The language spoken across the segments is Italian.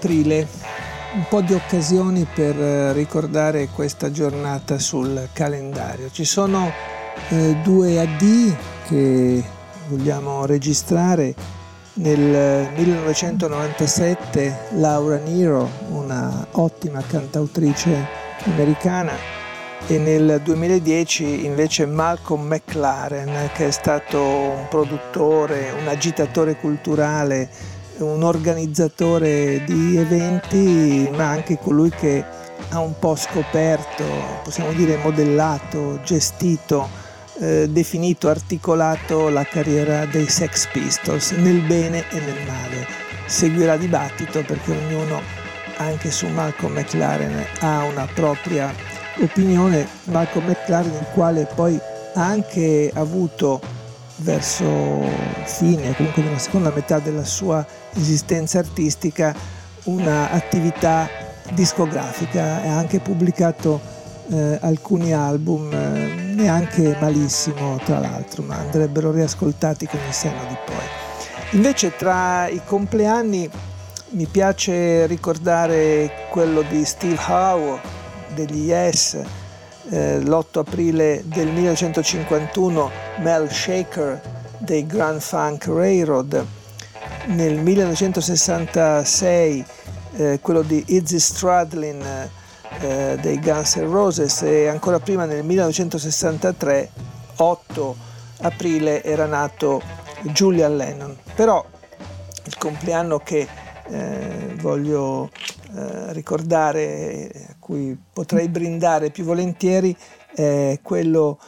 8 aprile, un po' di occasioni per eh, ricordare questa giornata sul calendario. Ci sono eh, due AD che vogliamo registrare. Nel 1997 Laura Nero, una ottima cantautrice americana, e nel 2010 invece Malcolm McLaren, che è stato un produttore, un agitatore culturale, un organizzatore di eventi, ma anche colui che ha un po' scoperto, possiamo dire modellato, gestito, eh, definito, articolato la carriera dei Sex Pistols nel bene e nel male. Seguirà dibattito perché ognuno anche su Malcolm McLaren ha una propria opinione, Malcolm McLaren il quale poi ha anche avuto verso fine, comunque nella seconda metà della sua esistenza artistica, un'attività discografica e ha anche pubblicato eh, alcuni album, eh, neanche malissimo tra l'altro, ma andrebbero riascoltati con il senno di poi. Invece tra i compleanni mi piace ricordare quello di Steve Howe degli Yes, eh, l'8 aprile del 1951 Mel Shaker dei Grand Funk Railroad, nel 1966 eh, quello di Izzy Stradlin eh, dei Guns N' Roses e ancora prima nel 1963, 8 aprile, era nato Julian Lennon. Però il compleanno che eh, voglio eh, ricordare, a cui potrei brindare più volentieri, è quello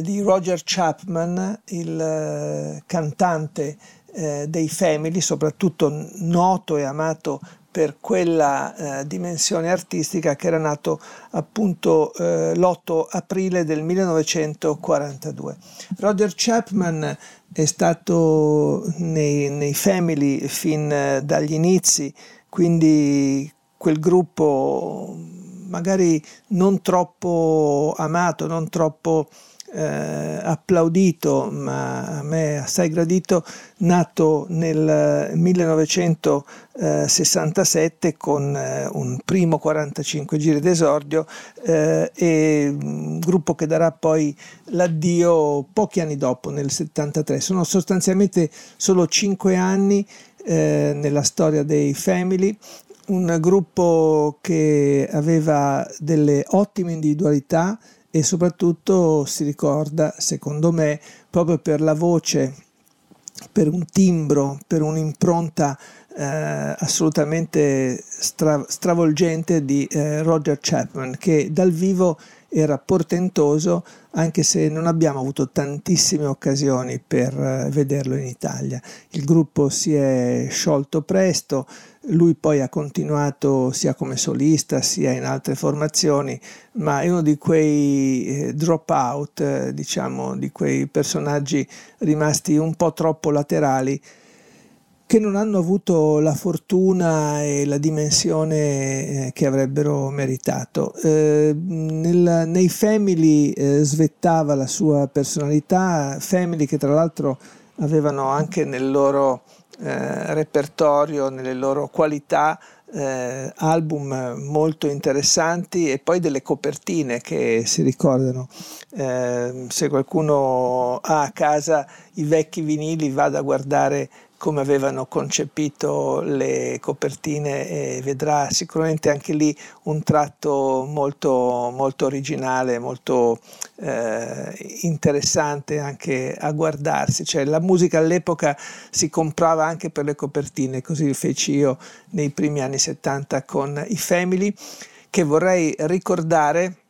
di Roger Chapman, il eh, cantante eh, dei Family, soprattutto noto e amato per quella eh, dimensione artistica che era nato appunto eh, l'8 aprile del 1942. Roger Chapman è stato nei, nei Family fin eh, dagli inizi, quindi quel gruppo magari non troppo amato, non troppo eh, applaudito, ma a me assai gradito, nato nel 1967 con eh, un primo 45 giri d'esordio eh, e un gruppo che darà poi l'addio pochi anni dopo, nel 73. Sono sostanzialmente solo 5 anni eh, nella storia dei Family un gruppo che aveva delle ottime individualità e soprattutto si ricorda, secondo me, proprio per la voce, per un timbro, per un'impronta eh, assolutamente stra- stravolgente di eh, Roger Chapman, che dal vivo era portentoso, anche se non abbiamo avuto tantissime occasioni per eh, vederlo in Italia. Il gruppo si è sciolto presto, lui poi ha continuato sia come solista sia in altre formazioni, ma è uno di quei eh, drop out, eh, diciamo, di quei personaggi rimasti un po' troppo laterali che non hanno avuto la fortuna e la dimensione eh, che avrebbero meritato. Eh, nel, nei Family eh, svettava la sua personalità, Family che tra l'altro avevano anche nel loro eh, repertorio, nelle loro qualità, eh, album molto interessanti e poi delle copertine che si ricordano. Eh, se qualcuno ha a casa i vecchi vinili vada a guardare come avevano concepito le copertine e vedrà sicuramente anche lì un tratto molto, molto originale, molto eh, interessante anche a guardarsi. Cioè, la musica all'epoca si comprava anche per le copertine, così feci io nei primi anni 70 con i Family, che vorrei ricordare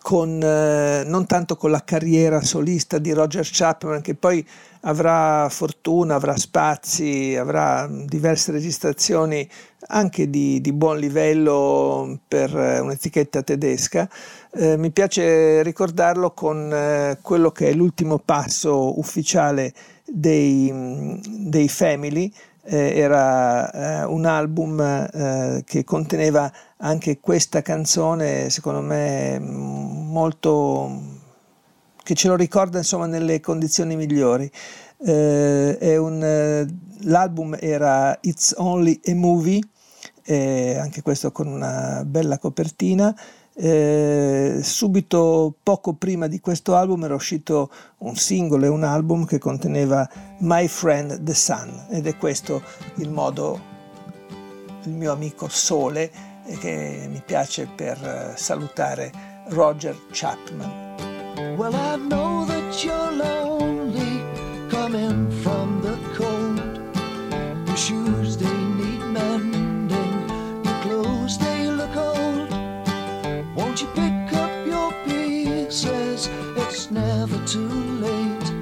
con, eh, non tanto con la carriera solista di Roger Chapman, che poi avrà fortuna, avrà spazi, avrà diverse registrazioni anche di, di buon livello per un'etichetta tedesca. Eh, mi piace ricordarlo con eh, quello che è l'ultimo passo ufficiale dei, dei Family, eh, era eh, un album eh, che conteneva anche questa canzone, secondo me molto che ce lo ricorda insomma nelle condizioni migliori. Eh, un, eh, l'album era It's Only a Movie eh, anche questo con una bella copertina. Eh, subito poco prima di questo album era uscito un singolo e un album che conteneva My Friend the Sun ed è questo il modo, il mio amico Sole che mi piace per eh, salutare Roger Chapman. Well, I know that you're lonely coming from the cold. Your shoes, they need mending. Your clothes, they look old. Won't you pick up your pieces? It's never too late.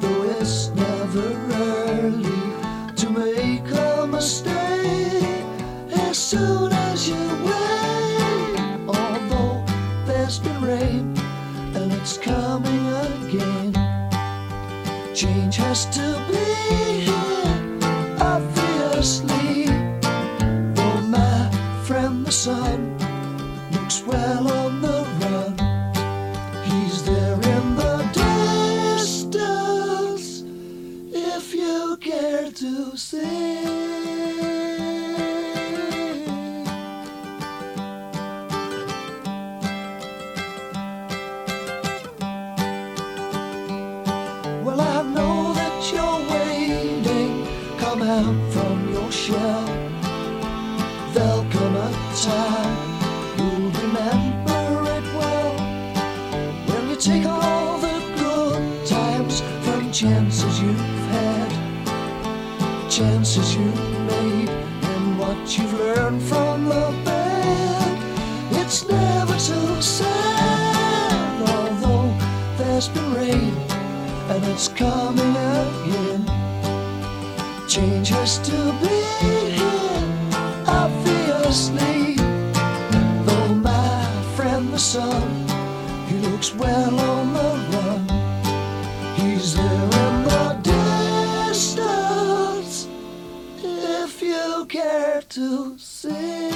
Though it's never early to make a mistake. As soon as you there's been rain and it's coming again. Change has to be here, obviously. Oh, my friend, the sun looks well From your shell. There'll come a time you'll remember it well. When you take all the good times from chances you've had, chances you've made, and what you've learned from the bad. It's never too sad, although there's been rain and it's coming again. Change has to be here, obviously. Though my friend the sun, he looks well on the run. He's there in the distance, if you care to see.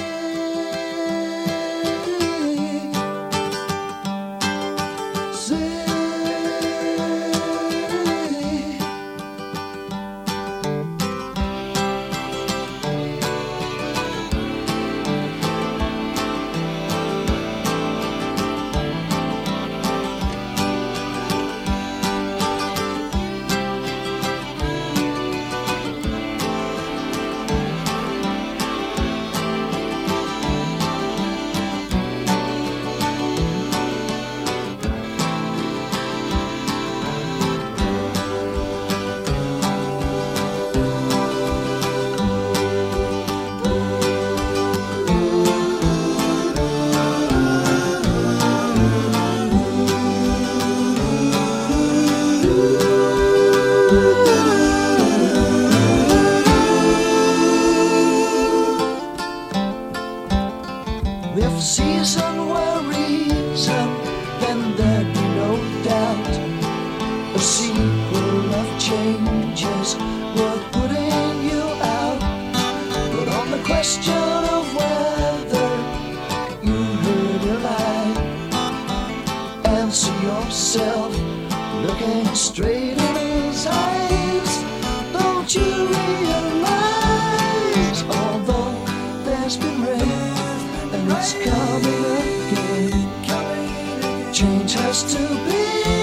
If season were reason, then there'd be no doubt. A sequel of changes worth putting you out. But on the question of whether you heard a lie, answer yourself, looking straight in his eyes. Don't you realize, it's coming again, change has to be